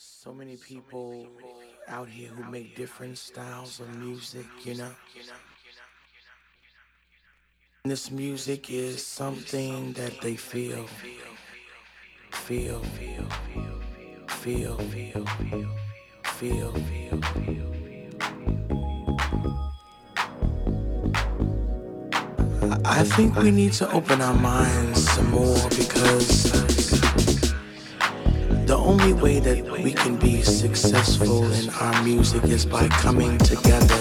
So many people out here who make different styles of music, you know. And This music is something that they feel, feel, feel, feel, feel, feel, feel. I think we need to open our minds some more because the only way that we can be successful in our music is by coming together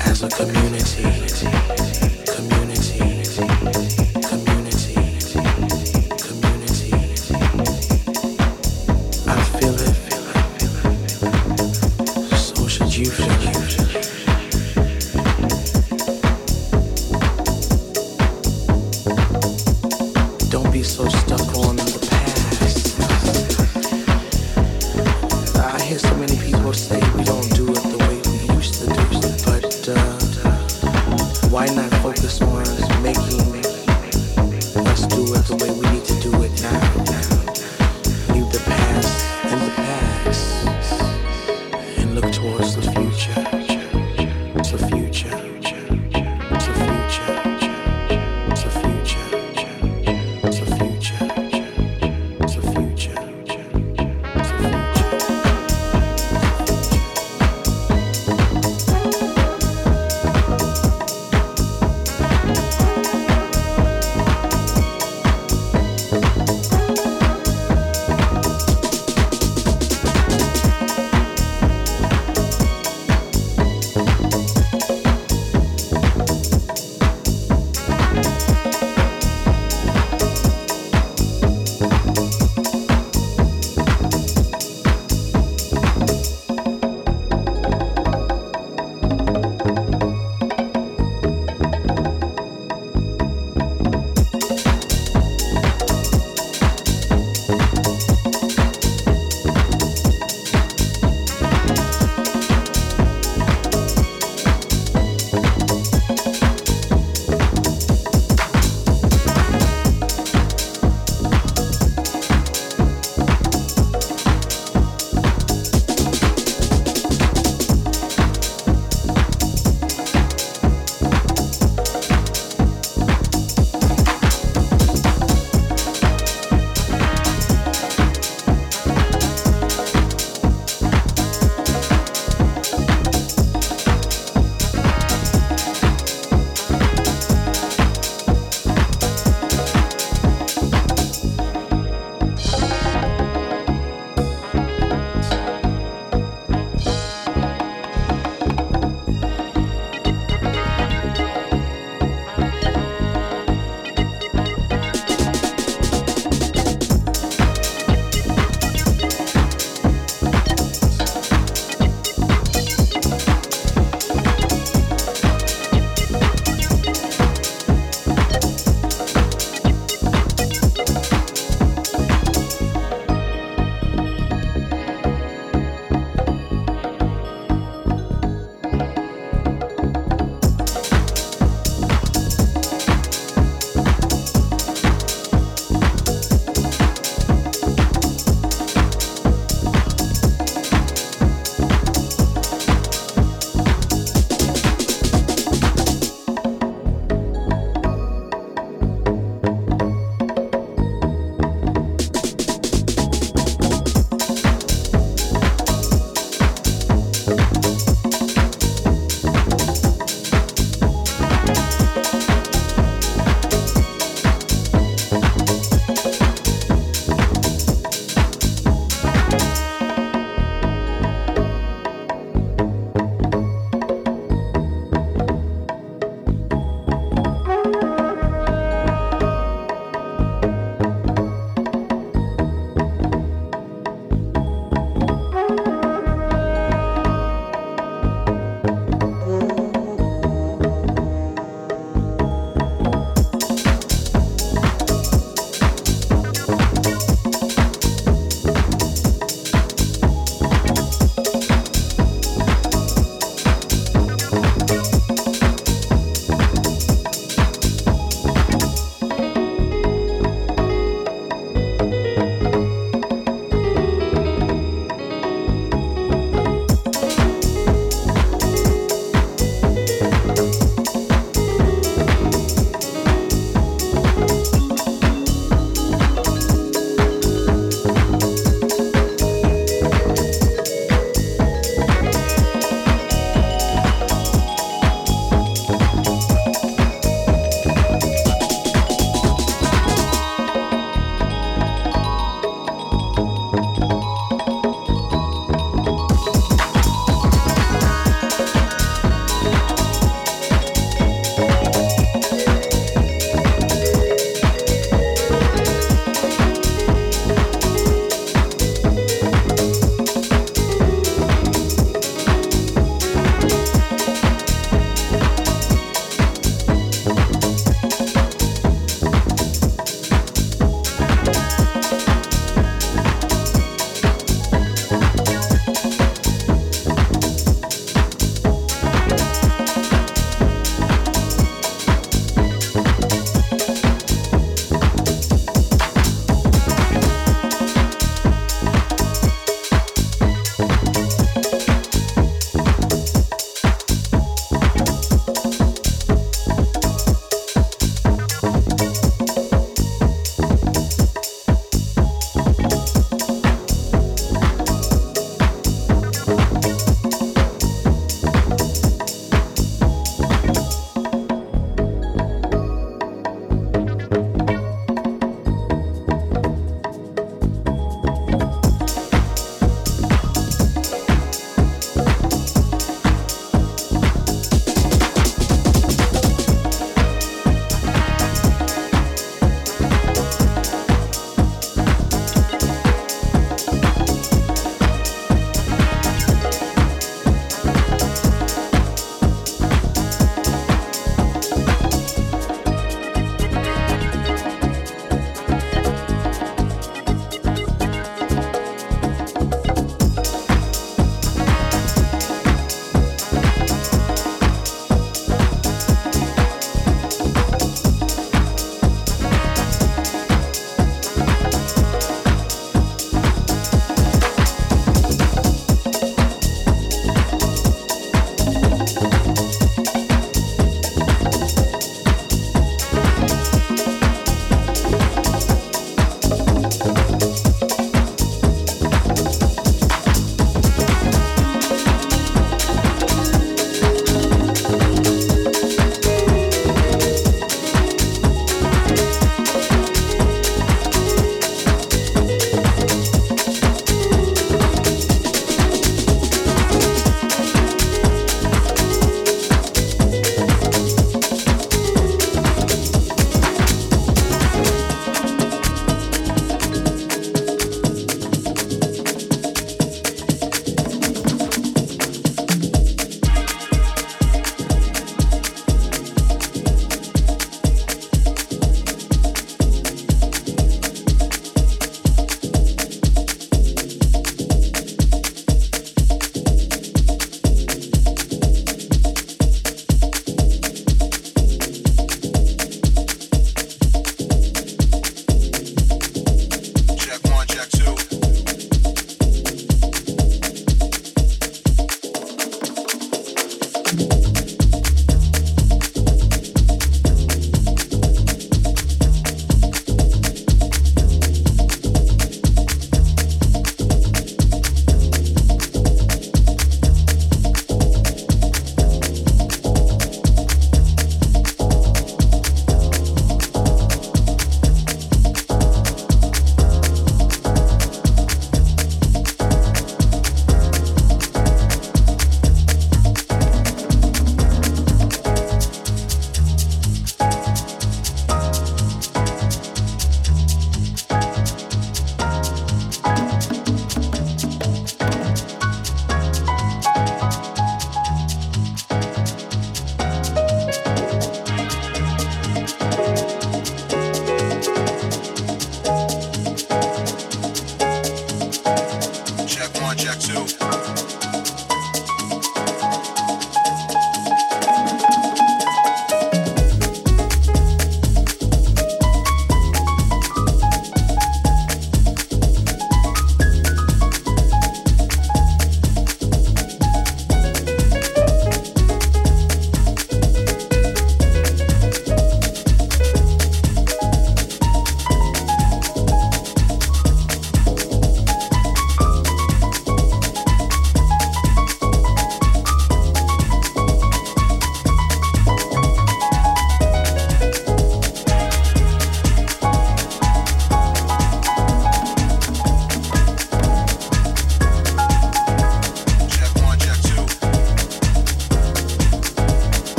as a community.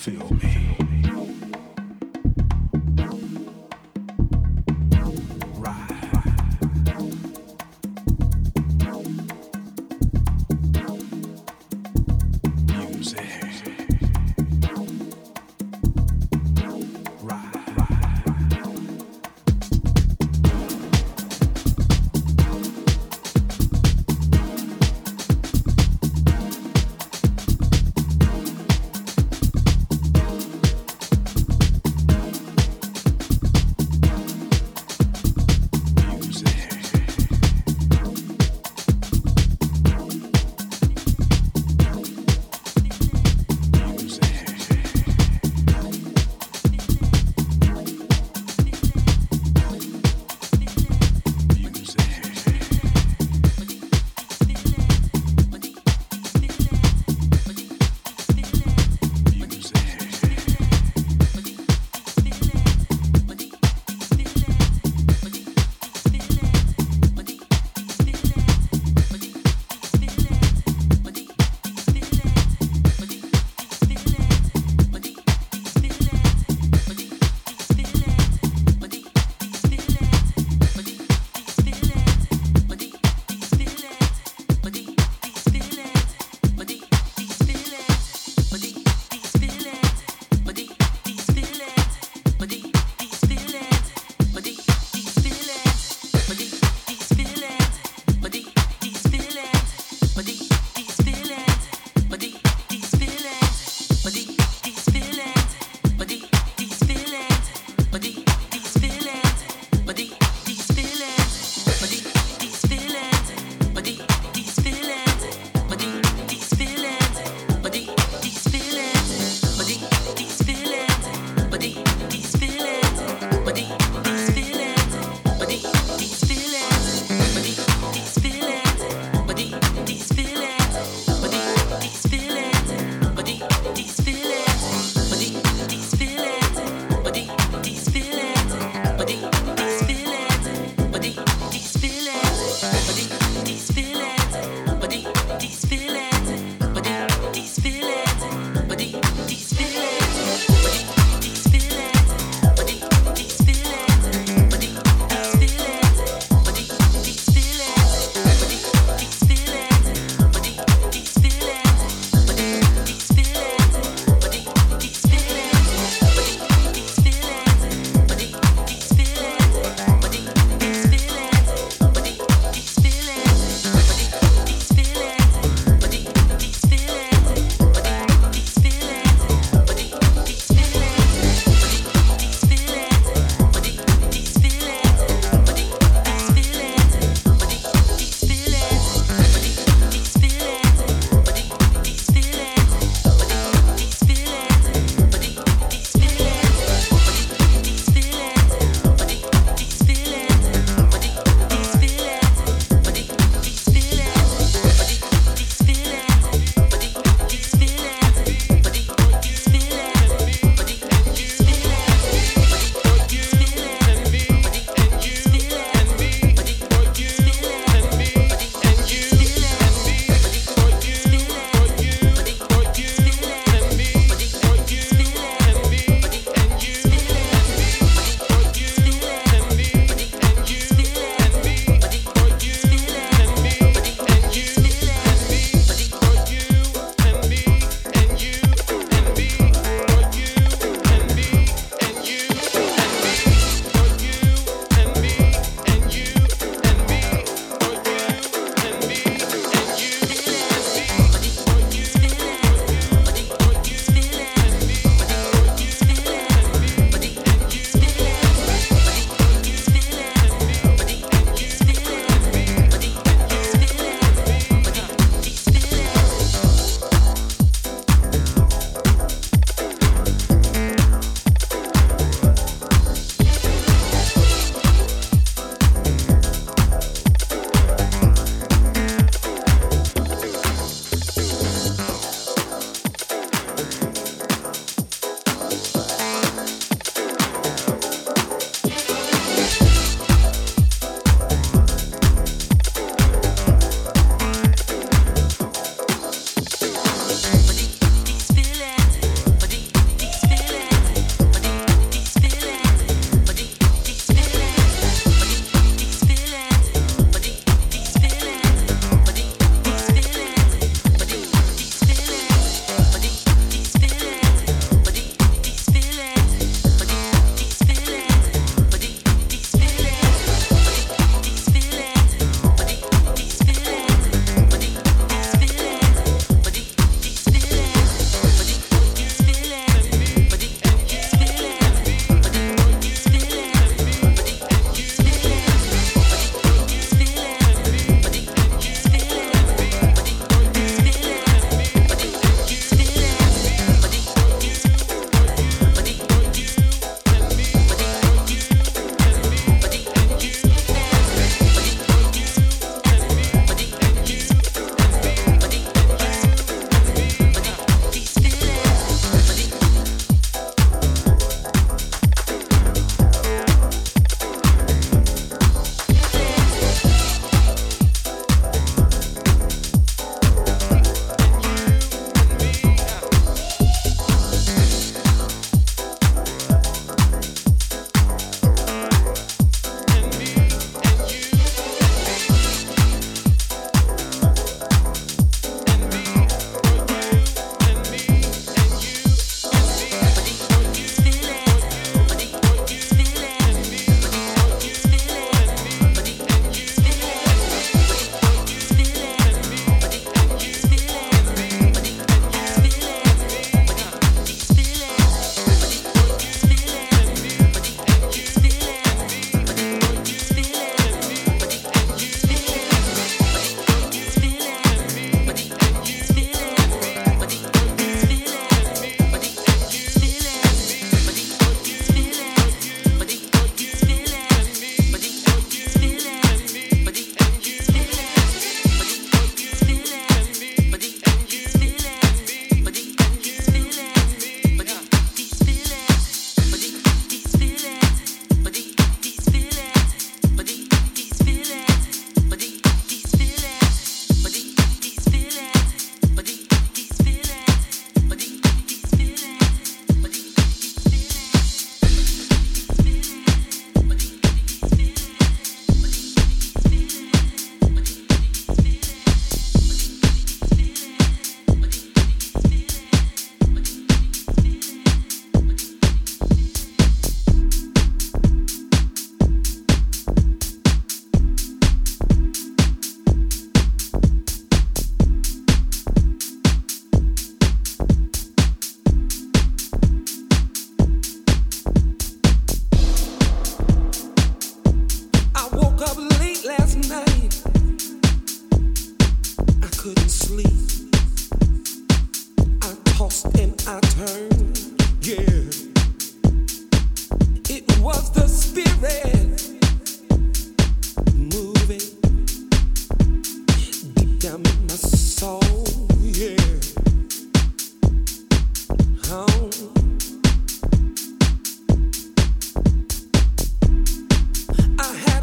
feel me.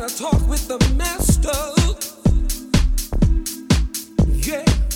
Oh, oh.